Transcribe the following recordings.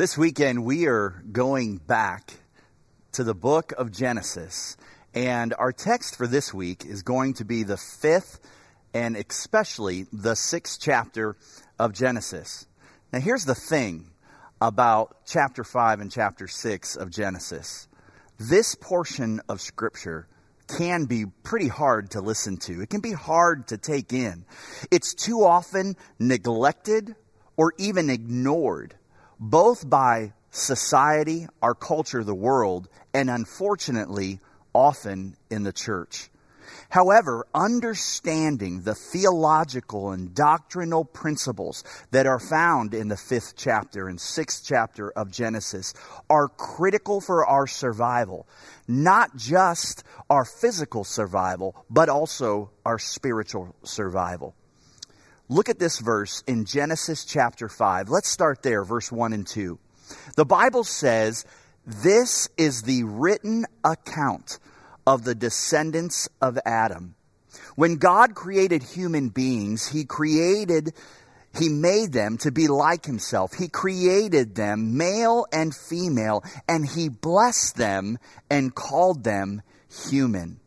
This weekend, we are going back to the book of Genesis. And our text for this week is going to be the fifth and especially the sixth chapter of Genesis. Now, here's the thing about chapter 5 and chapter 6 of Genesis this portion of Scripture can be pretty hard to listen to. It can be hard to take in. It's too often neglected or even ignored both by society, our culture, the world, and unfortunately, often in the church. However, understanding the theological and doctrinal principles that are found in the fifth chapter and sixth chapter of Genesis are critical for our survival. Not just our physical survival, but also our spiritual survival. Look at this verse in Genesis chapter 5. Let's start there, verse 1 and 2. The Bible says, This is the written account of the descendants of Adam. When God created human beings, He created, He made them to be like Himself. He created them, male and female, and He blessed them and called them human.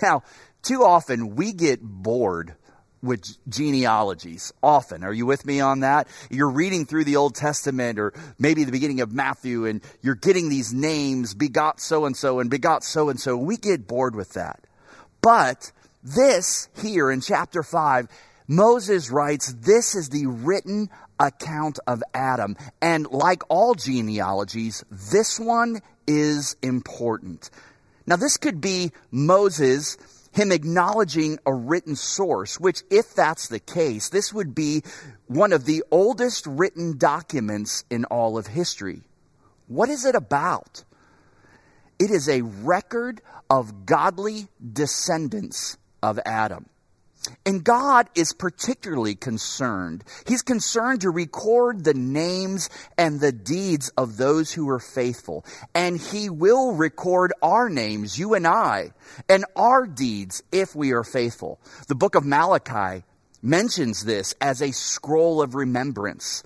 Now, too often we get bored with genealogies often. Are you with me on that? You're reading through the Old Testament or maybe the beginning of Matthew and you're getting these names, begot so and so and begot so and so. We get bored with that. But this here in chapter 5, Moses writes, This is the written account of Adam. And like all genealogies, this one is important. Now, this could be Moses him acknowledging a written source, which, if that's the case, this would be one of the oldest written documents in all of history. What is it about? It is a record of godly descendants of Adam. And God is particularly concerned. He's concerned to record the names and the deeds of those who are faithful. And He will record our names, you and I, and our deeds if we are faithful. The book of Malachi mentions this as a scroll of remembrance.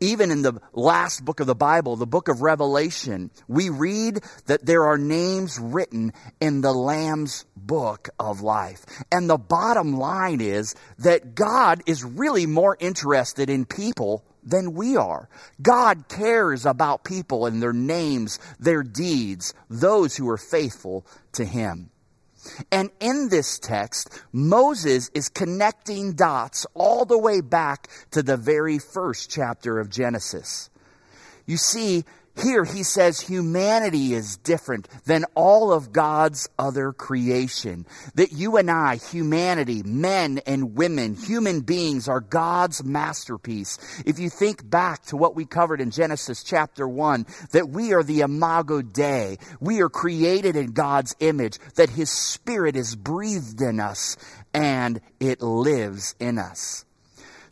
Even in the last book of the Bible, the book of Revelation, we read that there are names written in the Lamb's book of life. And the bottom line is that God is really more interested in people than we are. God cares about people and their names, their deeds, those who are faithful to Him. And in this text, Moses is connecting dots all the way back to the very first chapter of Genesis. You see, here he says humanity is different than all of God's other creation. That you and I, humanity, men and women, human beings are God's masterpiece. If you think back to what we covered in Genesis chapter 1, that we are the imago Dei. We are created in God's image, that his spirit is breathed in us and it lives in us.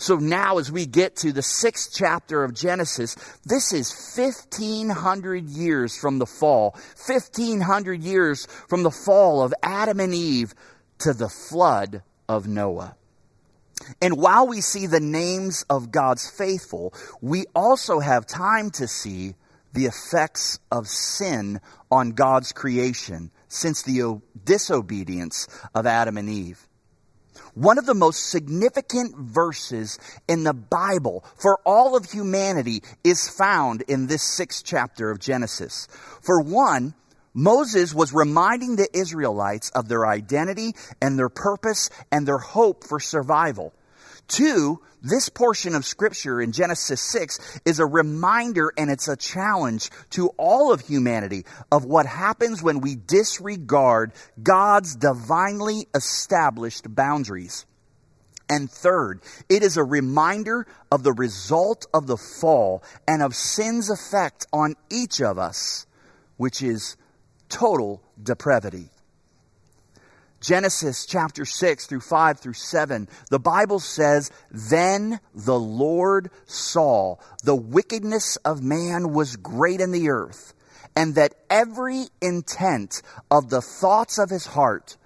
So now, as we get to the sixth chapter of Genesis, this is 1500 years from the fall, 1500 years from the fall of Adam and Eve to the flood of Noah. And while we see the names of God's faithful, we also have time to see the effects of sin on God's creation since the disobedience of Adam and Eve. One of the most significant verses in the Bible for all of humanity is found in this sixth chapter of Genesis. For one, Moses was reminding the Israelites of their identity and their purpose and their hope for survival. Two, this portion of scripture in Genesis 6 is a reminder and it's a challenge to all of humanity of what happens when we disregard God's divinely established boundaries. And third, it is a reminder of the result of the fall and of sin's effect on each of us, which is total depravity. Genesis chapter 6 through 5 through 7, the Bible says, Then the Lord saw the wickedness of man was great in the earth, and that every intent of the thoughts of his heart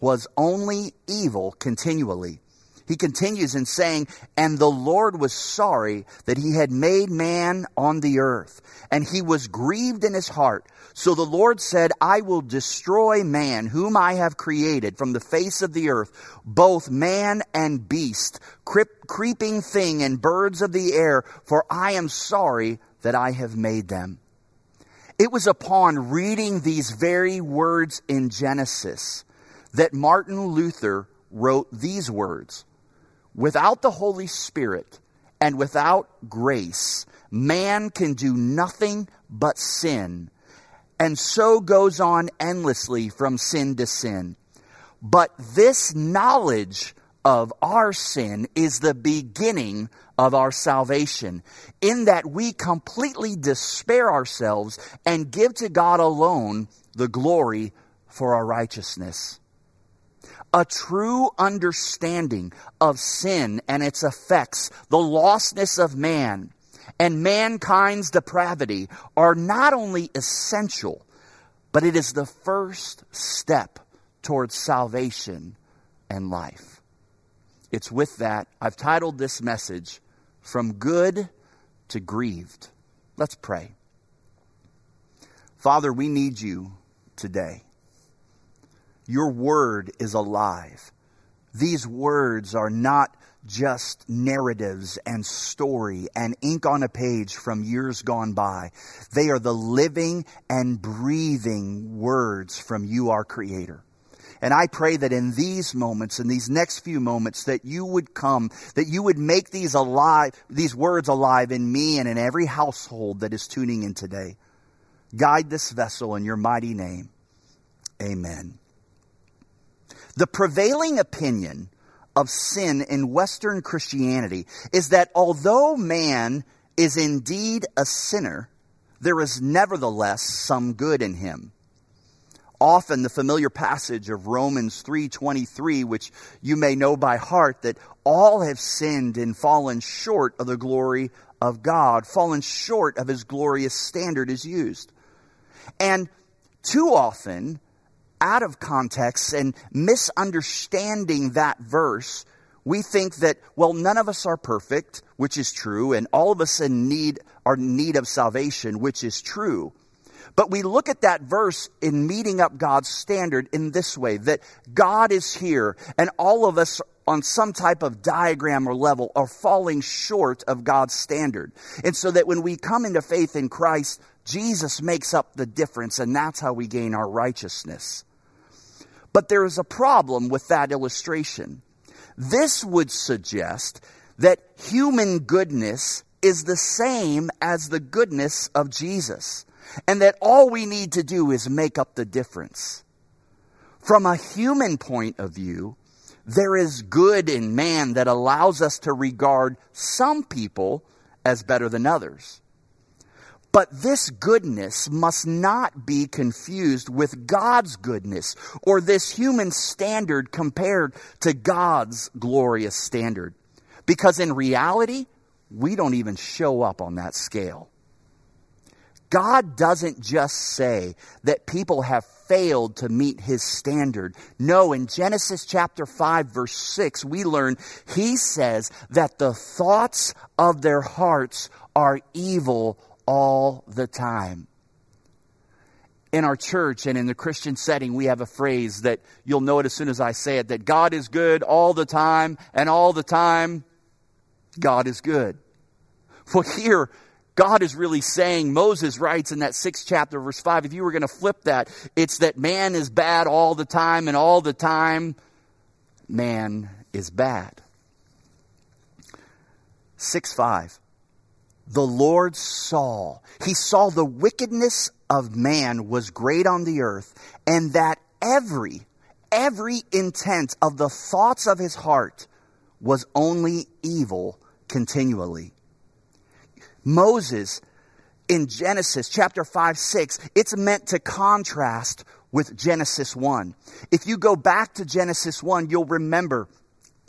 was only evil continually. He continues in saying, And the Lord was sorry that he had made man on the earth, and he was grieved in his heart. So the Lord said, I will destroy man, whom I have created from the face of the earth, both man and beast, creeping thing and birds of the air, for I am sorry that I have made them. It was upon reading these very words in Genesis that Martin Luther wrote these words Without the Holy Spirit and without grace, man can do nothing but sin, and so goes on endlessly from sin to sin. But this knowledge of our sin is the beginning of our salvation, in that we completely despair ourselves and give to God alone the glory for our righteousness. A true understanding of sin and its effects, the lostness of man, and mankind's depravity are not only essential, but it is the first step towards salvation and life. It's with that I've titled this message, From Good to Grieved. Let's pray. Father, we need you today. Your word is alive. These words are not just narratives and story and ink on a page from years gone by. They are the living and breathing words from you, our Creator. And I pray that in these moments, in these next few moments, that you would come, that you would make these alive, these words alive in me and in every household that is tuning in today. Guide this vessel in your mighty name. Amen. The prevailing opinion of sin in Western Christianity is that although man is indeed a sinner, there is nevertheless some good in him often the familiar passage of Romans 3:23 which you may know by heart that all have sinned and fallen short of the glory of God, fallen short of his glorious standard is used. And too often out of context and misunderstanding that verse, we think that well none of us are perfect, which is true, and all of us in need are in need of salvation, which is true. But we look at that verse in meeting up God's standard in this way that God is here and all of us on some type of diagram or level are falling short of God's standard. And so that when we come into faith in Christ, Jesus makes up the difference and that's how we gain our righteousness. But there is a problem with that illustration. This would suggest that human goodness is the same as the goodness of Jesus and that all we need to do is make up the difference. From a human point of view, there is good in man that allows us to regard some people as better than others. But this goodness must not be confused with God's goodness or this human standard compared to God's glorious standard. Because in reality, we don't even show up on that scale. God doesn't just say that people have failed to meet his standard. No, in Genesis chapter 5 verse 6, we learn he says that the thoughts of their hearts are evil all the time. In our church and in the Christian setting, we have a phrase that you'll know it as soon as I say it that God is good all the time, and all the time, God is good. Well, here, God is really saying, Moses writes in that sixth chapter, verse 5, if you were going to flip that, it's that man is bad all the time, and all the time, man is bad. 6 5. The Lord saw, he saw the wickedness of man was great on the earth, and that every, every intent of the thoughts of his heart was only evil continually. Moses in Genesis chapter 5, 6, it's meant to contrast with Genesis 1. If you go back to Genesis 1, you'll remember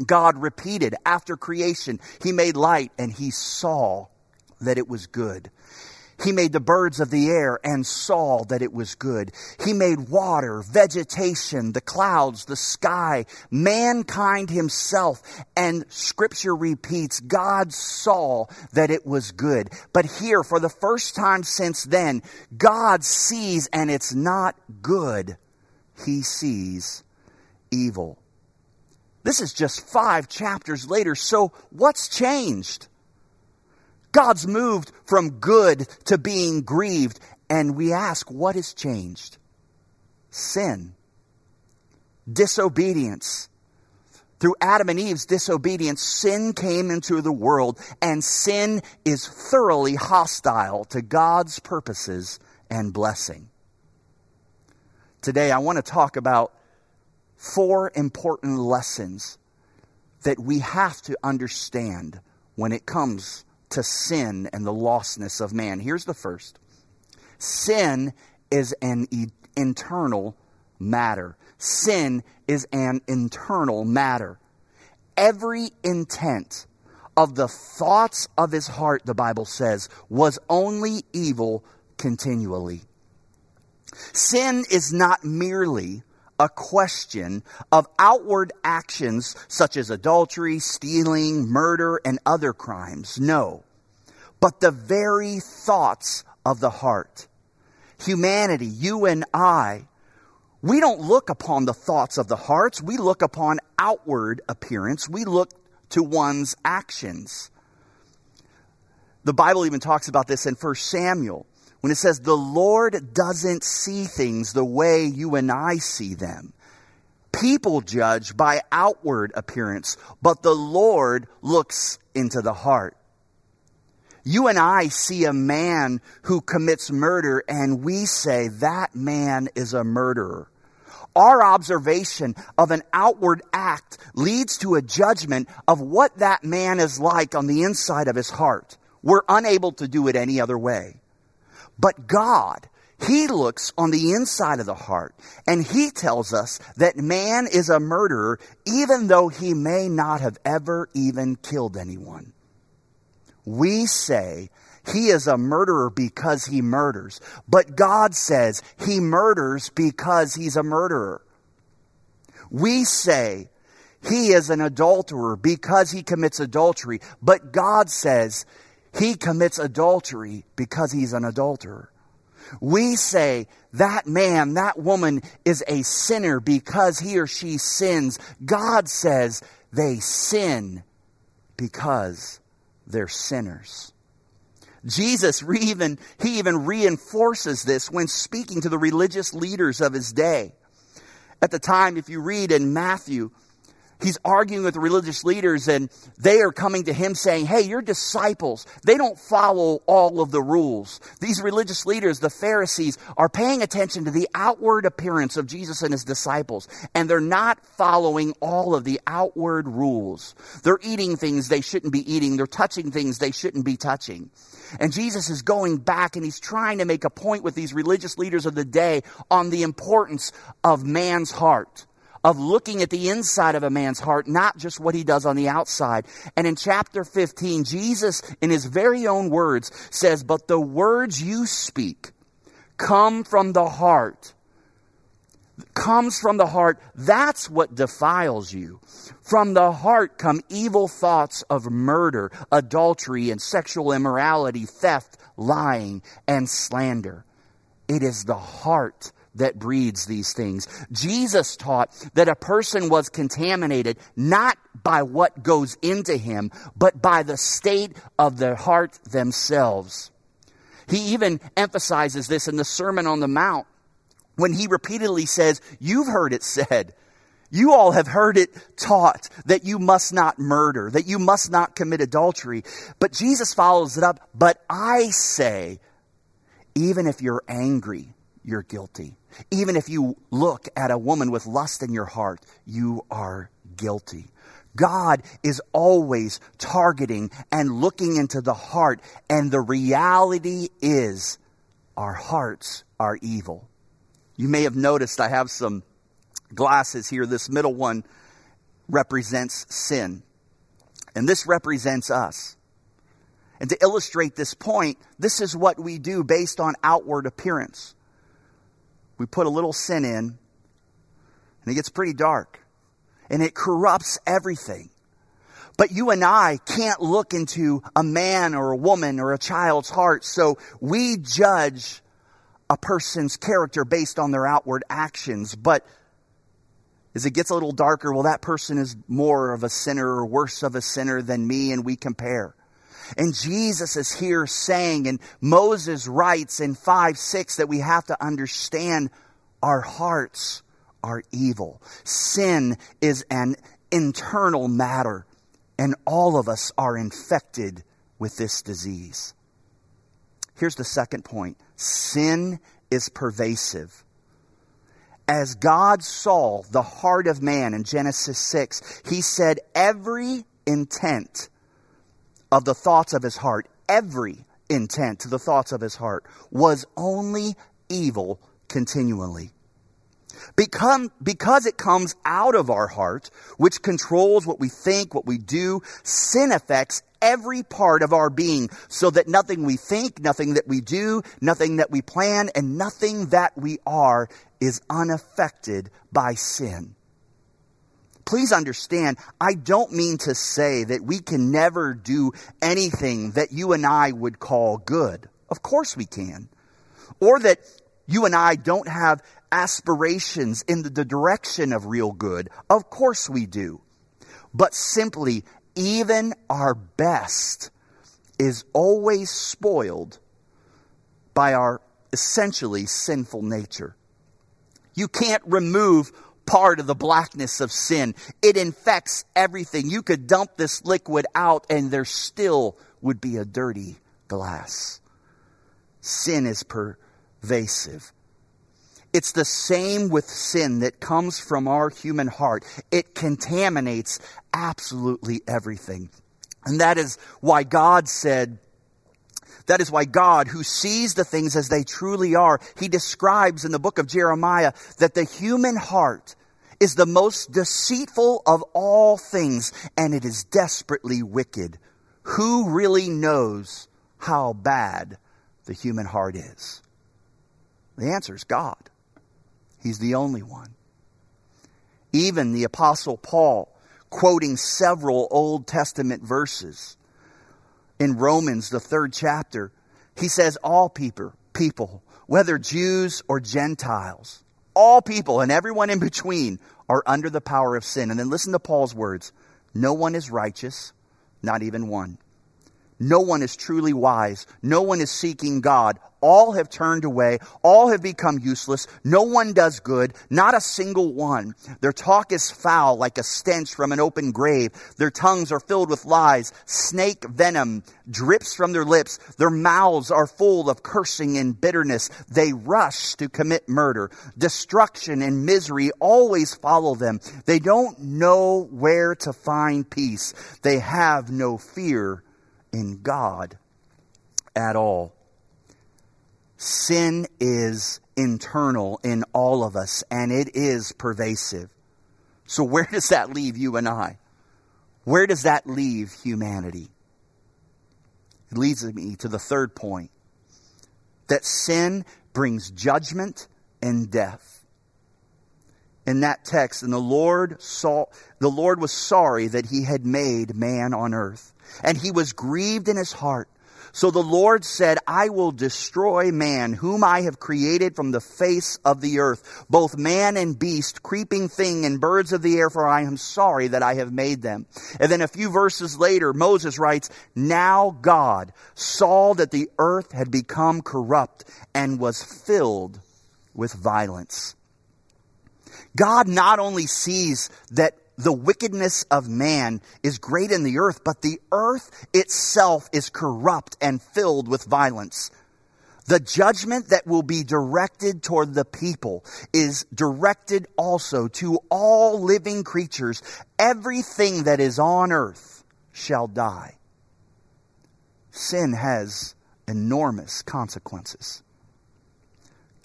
God repeated after creation, He made light and He saw that it was good. He made the birds of the air and saw that it was good. He made water, vegetation, the clouds, the sky, mankind himself. And scripture repeats, God saw that it was good. But here, for the first time since then, God sees and it's not good. He sees evil. This is just five chapters later. So what's changed? God's moved from good to being grieved. And we ask, what has changed? Sin. Disobedience. Through Adam and Eve's disobedience, sin came into the world, and sin is thoroughly hostile to God's purposes and blessing. Today, I want to talk about four important lessons that we have to understand when it comes to sin and the lostness of man. Here's the first sin is an e- internal matter. Sin is an internal matter. Every intent of the thoughts of his heart, the Bible says, was only evil continually. Sin is not merely a question of outward actions such as adultery, stealing, murder, and other crimes. No, but the very thoughts of the heart. Humanity, you and I, we don't look upon the thoughts of the hearts. We look upon outward appearance. We look to one's actions. The Bible even talks about this in 1 Samuel when it says the Lord doesn't see things the way you and I see them. People judge by outward appearance, but the Lord looks into the heart. You and I see a man who commits murder and we say that man is a murderer. Our observation of an outward act leads to a judgment of what that man is like on the inside of his heart. We're unable to do it any other way. But God, He looks on the inside of the heart and He tells us that man is a murderer even though he may not have ever even killed anyone. We say he is a murderer because he murders, but God says he murders because he's a murderer. We say he is an adulterer because he commits adultery, but God says he commits adultery because he's an adulterer. We say that man, that woman is a sinner because he or she sins. God says they sin because they're sinners. Jesus even, he even reinforces this when speaking to the religious leaders of his day. At the time, if you read in Matthew, he's arguing with the religious leaders and they are coming to him saying, Hey, your disciples, they don't follow all of the rules. These religious leaders, the Pharisees, are paying attention to the outward appearance of Jesus and his disciples, and they're not following all of the outward rules. They're eating things they shouldn't be eating. They're touching things they shouldn't be touching. And Jesus is going back and he's trying to make a point with these religious leaders of the day on the importance of man's heart of looking at the inside of a man's heart, not just what he does on the outside. And in chapter 15, Jesus, in his very own words, says, But the words you speak come from the heart. Comes from the heart. That's what defiles you. From the heart come evil thoughts of murder, adultery, and sexual immorality, theft, lying, and slander. It is the heart that breeds these things. Jesus taught that a person was contaminated not by what goes into him, but by the state of their heart themselves. He even emphasizes this in the Sermon on the Mount when he repeatedly says, You've heard it said. You all have heard it taught that you must not murder, that you must not commit adultery. But Jesus follows it up, but I say, even if you're angry, you're guilty. Even if you look at a woman with lust in your heart, you are guilty. God is always targeting and looking into the heart, and the reality is our hearts are evil. You may have noticed I have some glasses here. This middle one represents sin, and this represents us. And to illustrate this point, this is what we do based on outward appearance. We put a little sin in, and it gets pretty dark, and it corrupts everything. But you and I can't look into a man or a woman or a child's heart, so we judge a person's character based on their outward actions. But as it gets a little darker, well, that person is more of a sinner or worse of a sinner than me, and we compare. And Jesus is here saying, and Moses writes in 5 6 that we have to understand our hearts are evil. Sin is an internal matter, and all of us are infected with this disease. Here's the second point sin is pervasive as God saw the heart of man in Genesis 6, he said, every intent of the thoughts of his heart, every intent to the thoughts of his heart was only evil continually. Become, because it comes out of our heart, which controls what we think, what we do, sin affects every part of our being so that nothing we think, nothing that we do, nothing that we plan, and nothing that we are is unaffected by sin. Please understand, I don't mean to say that we can never do anything that you and I would call good. Of course we can. Or that you and I don't have aspirations in the direction of real good. Of course we do. But simply, even our best is always spoiled by our essentially sinful nature. You can't remove part of the blackness of sin. It infects everything. You could dump this liquid out and there still would be a dirty glass. Sin is pervasive. It's the same with sin that comes from our human heart. It contaminates absolutely everything. And that is why God said, that is why God, who sees the things as they truly are, he describes in the book of Jeremiah that the human heart is the most deceitful of all things and it is desperately wicked. Who really knows how bad the human heart is? The answer is God. He's the only one. Even the Apostle Paul, quoting several Old Testament verses in Romans, the third chapter, he says, All people, people, whether Jews or Gentiles, all people and everyone in between are under the power of sin. And then listen to Paul's words No one is righteous, not even one. No one is truly wise. No one is seeking God. All have turned away. All have become useless. No one does good. Not a single one. Their talk is foul like a stench from an open grave. Their tongues are filled with lies. Snake venom drips from their lips. Their mouths are full of cursing and bitterness. They rush to commit murder. Destruction and misery always follow them. They don't know where to find peace. They have no fear in God at all. Sin is internal in all of us and it is pervasive. So, where does that leave you and I? Where does that leave humanity? It leads me to the third point that sin brings judgment and death. In that text, and the Lord saw, the Lord was sorry that he had made man on earth and he was grieved in his heart. So the Lord said, I will destroy man, whom I have created from the face of the earth, both man and beast, creeping thing and birds of the air, for I am sorry that I have made them. And then a few verses later, Moses writes, Now God saw that the earth had become corrupt and was filled with violence. God not only sees that the wickedness of man is great in the earth, but the earth itself is corrupt and filled with violence. The judgment that will be directed toward the people is directed also to all living creatures. Everything that is on earth shall die. Sin has enormous consequences.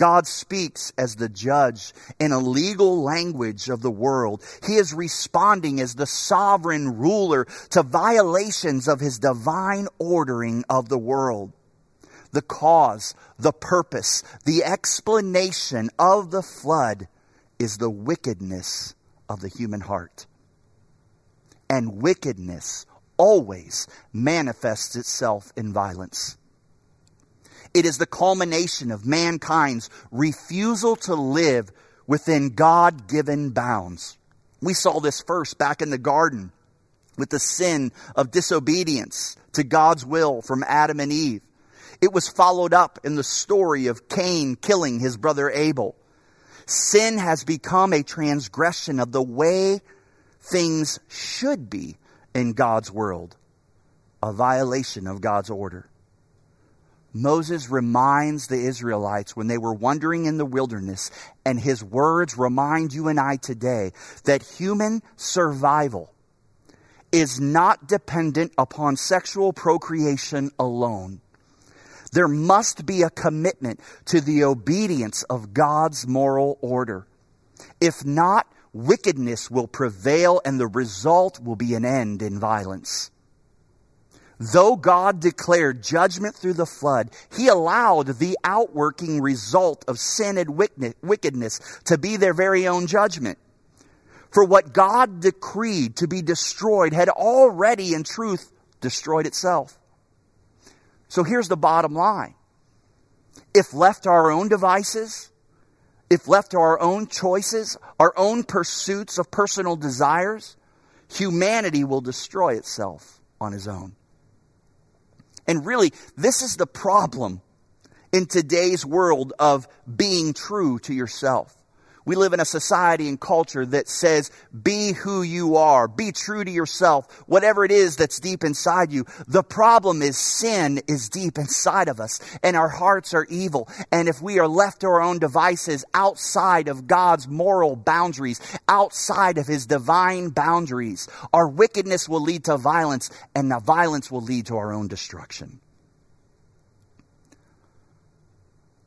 God speaks as the judge in a legal language of the world. He is responding as the sovereign ruler to violations of his divine ordering of the world. The cause, the purpose, the explanation of the flood is the wickedness of the human heart. And wickedness always manifests itself in violence. It is the culmination of mankind's refusal to live within God given bounds. We saw this first back in the garden with the sin of disobedience to God's will from Adam and Eve. It was followed up in the story of Cain killing his brother Abel. Sin has become a transgression of the way things should be in God's world, a violation of God's order. Moses reminds the Israelites when they were wandering in the wilderness, and his words remind you and I today that human survival is not dependent upon sexual procreation alone. There must be a commitment to the obedience of God's moral order. If not, wickedness will prevail and the result will be an end in violence. Though God declared judgment through the flood, He allowed the outworking result of sin and wickedness to be their very own judgment. For what God decreed to be destroyed had already, in truth, destroyed itself. So here's the bottom line. If left to our own devices, if left to our own choices, our own pursuits of personal desires, humanity will destroy itself on his own. And really, this is the problem in today's world of being true to yourself. We live in a society and culture that says, be who you are, be true to yourself, whatever it is that's deep inside you. The problem is sin is deep inside of us and our hearts are evil. And if we are left to our own devices outside of God's moral boundaries, outside of His divine boundaries, our wickedness will lead to violence and the violence will lead to our own destruction.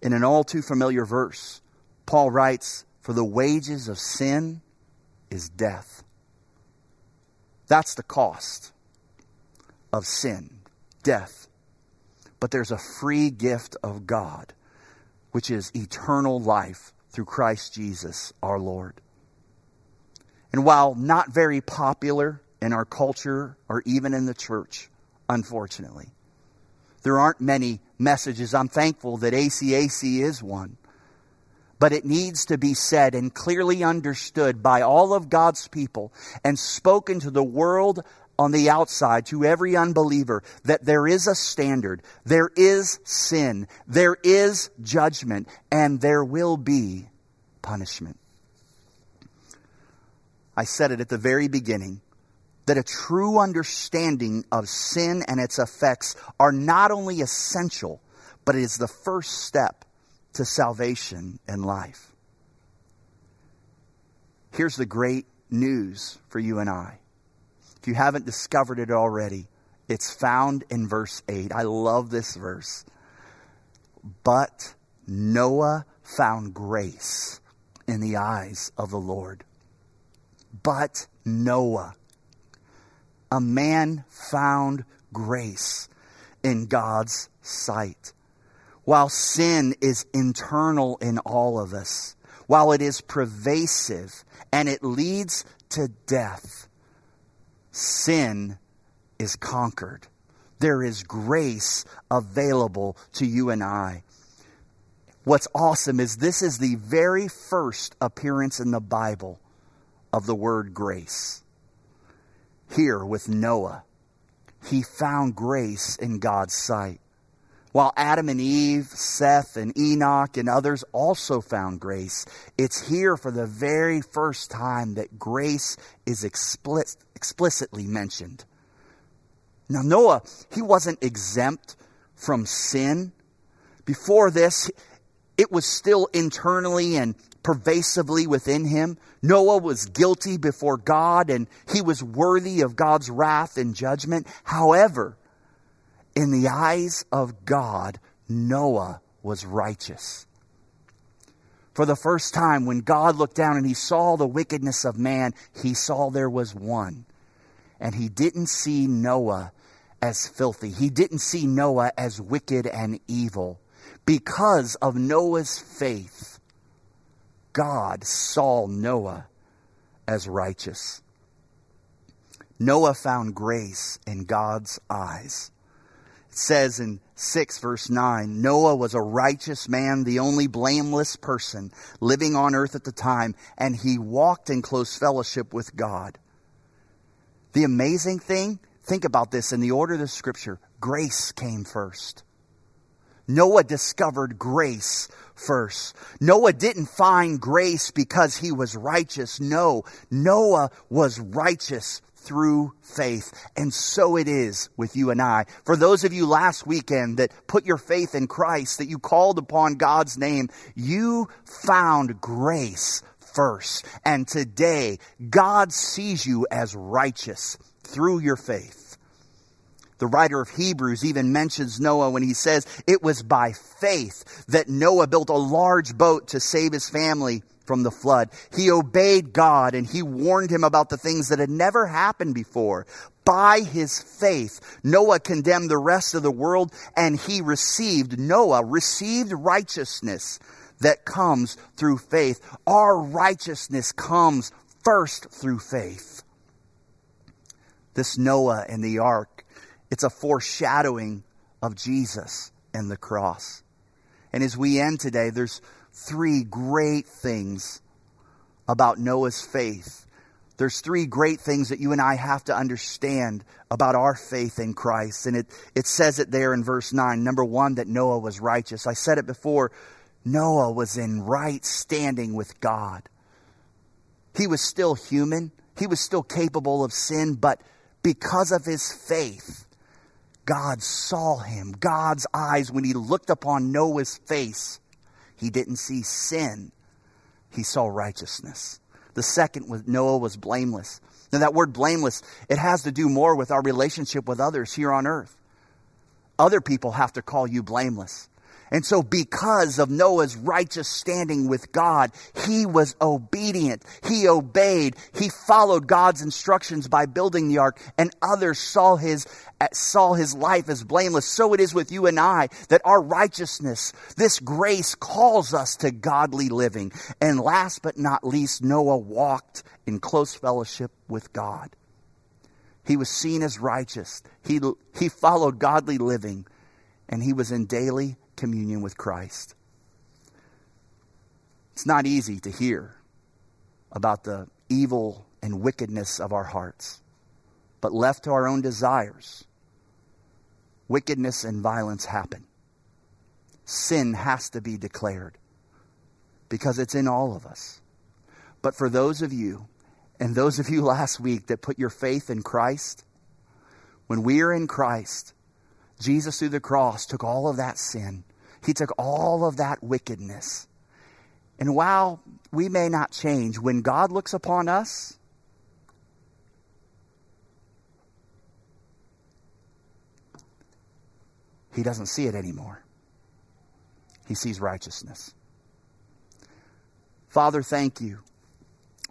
In an all too familiar verse, Paul writes, for the wages of sin is death. That's the cost of sin, death. But there's a free gift of God, which is eternal life through Christ Jesus our Lord. And while not very popular in our culture or even in the church, unfortunately, there aren't many messages. I'm thankful that ACAC is one but it needs to be said and clearly understood by all of God's people and spoken to the world on the outside, to every unbeliever, that there is a standard, there is sin, there is judgment, and there will be punishment. I said it at the very beginning that a true understanding of sin and its effects are not only essential, but it is the first step to salvation and life. Here's the great news for you and I. If you haven't discovered it already, it's found in verse 8. I love this verse. But Noah found grace in the eyes of the Lord. But Noah, a man found grace in God's sight. While sin is internal in all of us, while it is pervasive and it leads to death, sin is conquered. There is grace available to you and I. What's awesome is this is the very first appearance in the Bible of the word grace. Here with Noah, he found grace in God's sight while Adam and Eve, Seth and Enoch and others also found grace, it's here for the very first time that grace is explicit, explicitly mentioned. Now, Noah, he wasn't exempt from sin. Before this, it was still internally and pervasively within him. Noah was guilty before God and he was worthy of God's wrath and judgment. However, in the eyes of God, Noah was righteous. For the first time, when God looked down and he saw the wickedness of man, he saw there was one. And he didn't see Noah as filthy. He didn't see Noah as wicked and evil. Because of Noah's faith, God saw Noah as righteous. Noah found grace in God's eyes. Says in 6 verse 9, Noah was a righteous man, the only blameless person living on earth at the time, and he walked in close fellowship with God. The amazing thing, think about this in the order of the scripture, grace came first. Noah discovered grace first. Noah didn't find grace because he was righteous. No, Noah was righteous through faith. And so it is with you and I. For those of you last weekend that put your faith in Christ, that you called upon God's name, you found grace first. And today, God sees you as righteous through your faith. The writer of Hebrews even mentions Noah when he says it was by faith that Noah built a large boat to save his family from the flood. He obeyed God and he warned him about the things that had never happened before. By his faith, Noah condemned the rest of the world and he received, Noah received righteousness that comes through faith. Our righteousness comes first through faith. This Noah and the ark, it's a foreshadowing of Jesus and the cross. And as we end today, there's three great things about Noah's faith. There's three great things that you and I have to understand about our faith in Christ. And it, it says it there in verse 9. Number one, that Noah was righteous. I said it before. Noah was in right standing with God. He was still human. He was still capable of sin, but because of his faith, God saw him. God's eyes, when he looked upon Noah's face, he didn't see sin, he saw righteousness. The second was Noah was blameless. Now, that word blameless, it has to do more with our relationship with others here on earth. Other people have to call you blameless. And so, because of Noah's righteous standing with God, he was obedient. He obeyed. He followed God's instructions by building the ark, and others saw his, saw his life as blameless. So it is with you and I that our righteousness, this grace calls us to godly living. And last but not least, Noah walked in close fellowship with God. He was seen as righteous. He, he followed godly living, and he was in daily communion with Christ. It's not easy to hear about the evil and wickedness of our hearts, but left to our own desires, wickedness and violence happen. Sin has to be declared because it's in all of us. But for those of you, and those of you last week that put your faith in Christ, when we are in Christ, Jesus through the cross took all of that sin. He took all of that wickedness. And while we may not change, when God looks upon us, He doesn't see it anymore. He sees righteousness. Father, thank you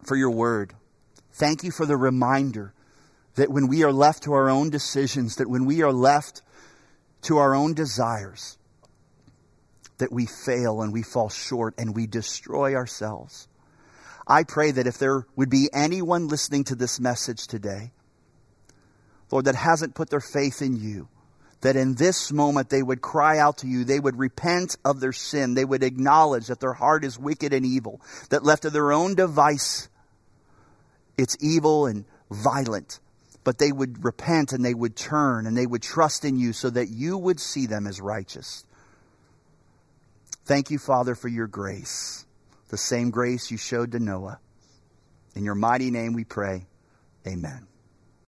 for your word. Thank you for the reminder that when we are left to our own decisions, that when we are left to our own desires, that we fail and we fall short and we destroy ourselves. I pray that if there would be anyone listening to this message today, Lord, that hasn't put their faith in you, that in this moment they would cry out to you, they would repent of their sin, they would acknowledge that their heart is wicked and evil, that left to their own device, it's evil and violent but they would repent and they would turn and they would trust in you so that you would see them as righteous. Thank you, Father, for your grace, the same grace you showed to Noah. In your mighty name we pray. Amen.